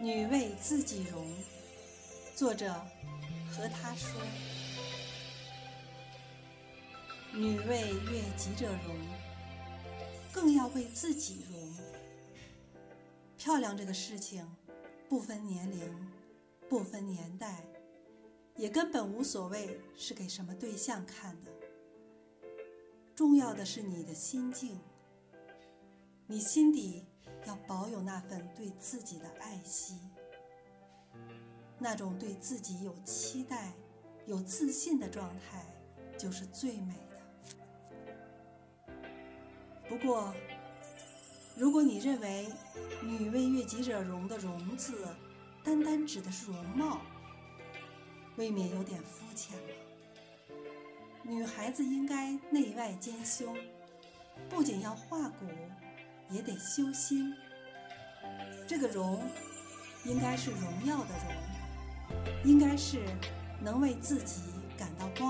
女为自己容，作者和他说。女为悦己者容，更要为自己容。漂亮这个事情，不分年龄，不分年代，也根本无所谓是给什么对象看的。重要的是你的心境，你心底要保有那份对自己的爱惜，那种对自己有期待、有自信的状态，就是最美的。不过，如果你认为“女为悦己者容”的“容”字，单单指的是容貌，未免有点肤浅了。女孩子应该内外兼修，不仅要化骨，也得修心。这个“荣”应该是荣耀的“荣”，应该是能为自己感到光。